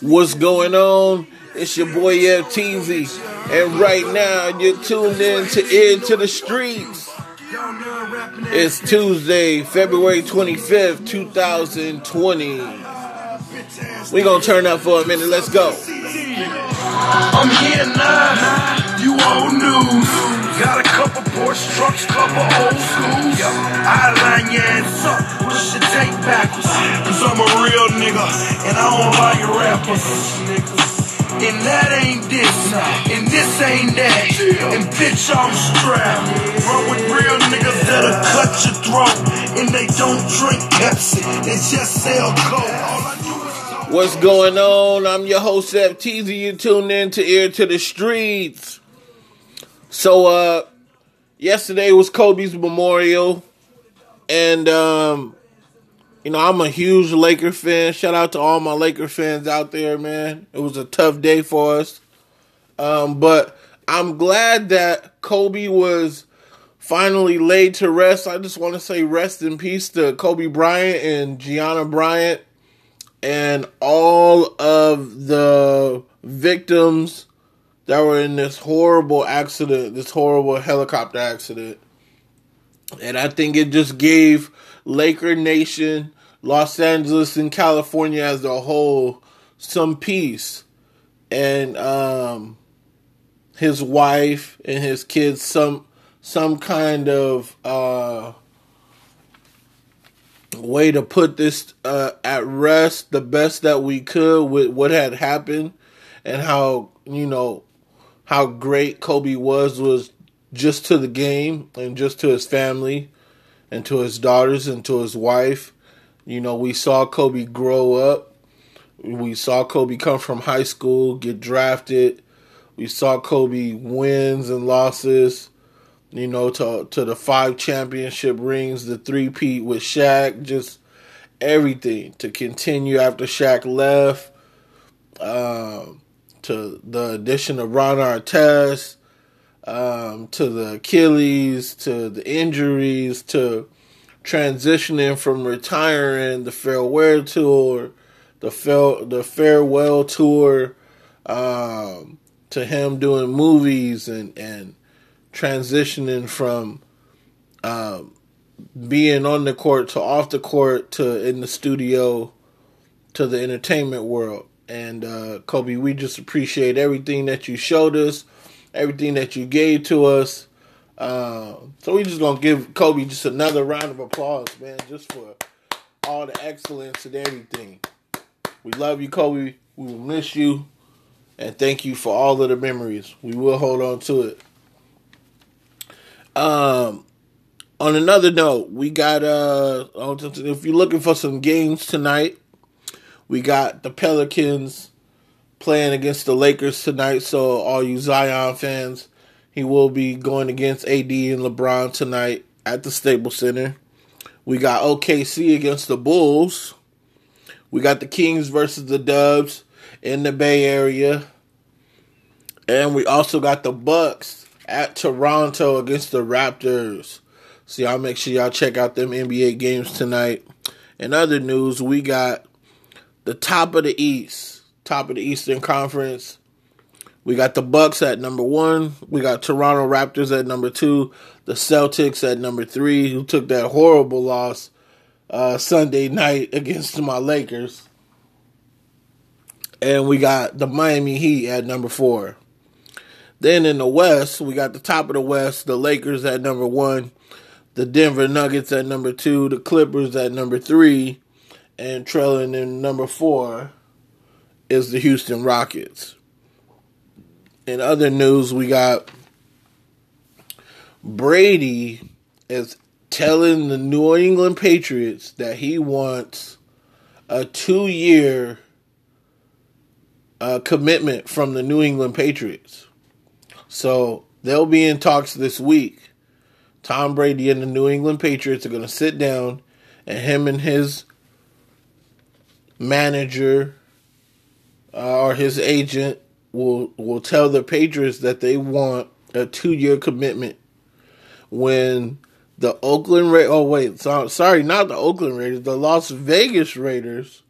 What's going on? It's your boy FTZ, and right now you're tuned in to Ear to the Streets. It's Tuesday, February 25th, 2020. We're gonna turn up for a minute. Let's go. I'm here now. You old news. Got a couple Porsche trucks, couple old schools. I line your ass up. Push your tape backwards. And I don't like rappers. And that ain't this. And this ain't that. And bitch, I'm strapped. Run with real niggas that'll cut your throat. And they don't drink Pepsi. They just sell coke. What's going on? I'm your host FTZ. You tuned in to Ear to the Streets. So, uh, yesterday was Kobe's memorial, and um, you know I'm a huge Laker fan. Shout out to all my Laker fans out there, man. It was a tough day for us, um, but I'm glad that Kobe was finally laid to rest. I just want to say rest in peace to Kobe Bryant and Gianna Bryant and all of the victims that were in this horrible accident, this horrible helicopter accident. And I think it just gave Laker Nation, Los Angeles and California as a whole some peace. And um his wife and his kids some some kind of uh way to put this uh, at rest the best that we could with what had happened and how you know how great Kobe was was just to the game and just to his family and to his daughters and to his wife. You know, we saw Kobe grow up. We saw Kobe come from high school, get drafted. We saw Kobe wins and losses you know, to to the five championship rings, the three peat with Shaq, just everything to continue after Shaq left. Um, to the addition of Ron Artest, um, to the Achilles, to the injuries, to transitioning from retiring, the farewell tour, the fare, the farewell tour, um, to him doing movies and and transitioning from um, being on the court to off the court to in the studio to the entertainment world. And uh, Kobe, we just appreciate everything that you showed us, everything that you gave to us. Uh, so we just gonna give Kobe just another round of applause, man, just for all the excellence and everything. We love you, Kobe. We will miss you, and thank you for all of the memories. We will hold on to it. Um, on another note, we got uh, if you're looking for some games tonight, we got the Pelicans playing against the Lakers tonight. So all you Zion fans, he will be going against AD and LeBron tonight at the Staples Center. We got OKC against the Bulls. We got the Kings versus the Dubs in the Bay Area. And we also got the Bucks at Toronto against the Raptors. So y'all make sure y'all check out them NBA games tonight. In other news, we got the top of the East, top of the Eastern Conference. We got the Bucks at number one. We got Toronto Raptors at number two. The Celtics at number three, who took that horrible loss uh, Sunday night against my Lakers. And we got the Miami Heat at number four. Then in the West, we got the top of the West, the Lakers at number one, the Denver Nuggets at number two, the Clippers at number three, and trailing in number four is the Houston Rockets. In other news, we got Brady is telling the New England Patriots that he wants a two year uh, commitment from the New England Patriots. So they'll be in talks this week. Tom Brady and the New England Patriots are going to sit down, and him and his manager uh, or his agent will will tell the Patriots that they want a two year commitment. When the Oakland Ra- oh wait, so, sorry, not the Oakland Raiders, the Las Vegas Raiders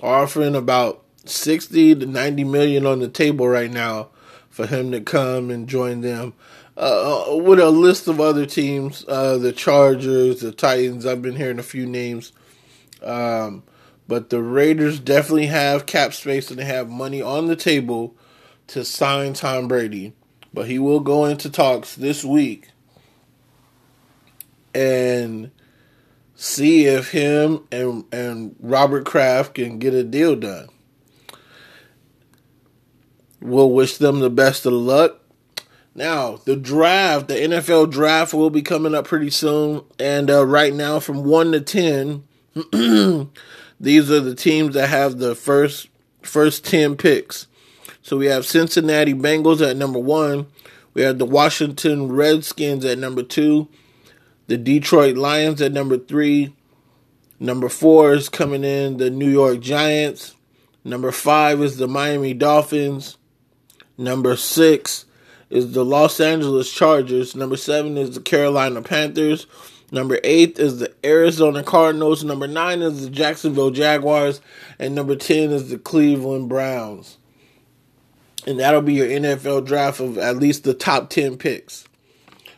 are offering about 60 to 90 million on the table right now for him to come and join them. Uh, uh, with a list of other teams, uh, the Chargers, the Titans. I've been hearing a few names. Um, but the Raiders definitely have cap space and they have money on the table to sign Tom Brady. But he will go into talks this week and see if him and and Robert Kraft can get a deal done. We'll wish them the best of luck. Now, the draft, the NFL draft will be coming up pretty soon. And uh, right now, from 1 to 10, these are the teams that have the first first 10 picks. So we have Cincinnati Bengals at number 1. We have the Washington Redskins at number 2. The Detroit Lions at number 3. Number 4 is coming in the New York Giants. Number 5 is the Miami Dolphins. Number 6 is the Los Angeles Chargers. Number seven is the Carolina Panthers. Number eight is the Arizona Cardinals. Number nine is the Jacksonville Jaguars. And number 10 is the Cleveland Browns. And that'll be your NFL draft of at least the top 10 picks,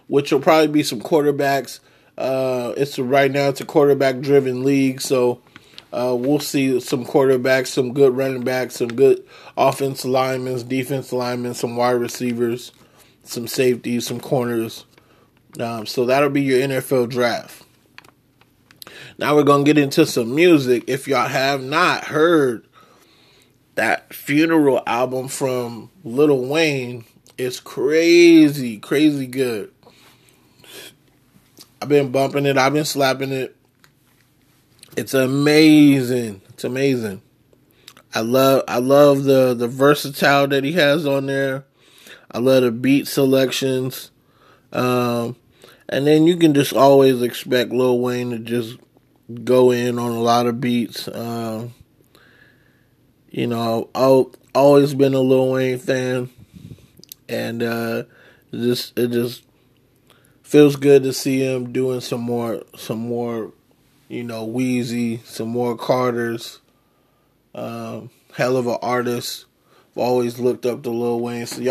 which will probably be some quarterbacks. Uh, it's right now it's a quarterback driven league, so uh, we'll see some quarterbacks, some good running backs, some good offense linemen, defense linemen, some wide receivers some safeties, some corners. Um, so that'll be your NFL draft. Now we're gonna get into some music. If y'all have not heard that funeral album from Lil Wayne, is crazy, crazy good. I've been bumping it, I've been slapping it. It's amazing. It's amazing. I love I love the the versatile that he has on there. I love the beat selections. Um, and then you can just always expect Lil Wayne to just go in on a lot of beats. Um, you know, I've always been a Lil Wayne fan, and uh, just it just feels good to see him doing some more, some more, you know, Weezy, some more Carter's. Um, hell of an artist. I've always looked up to Lil Wayne. So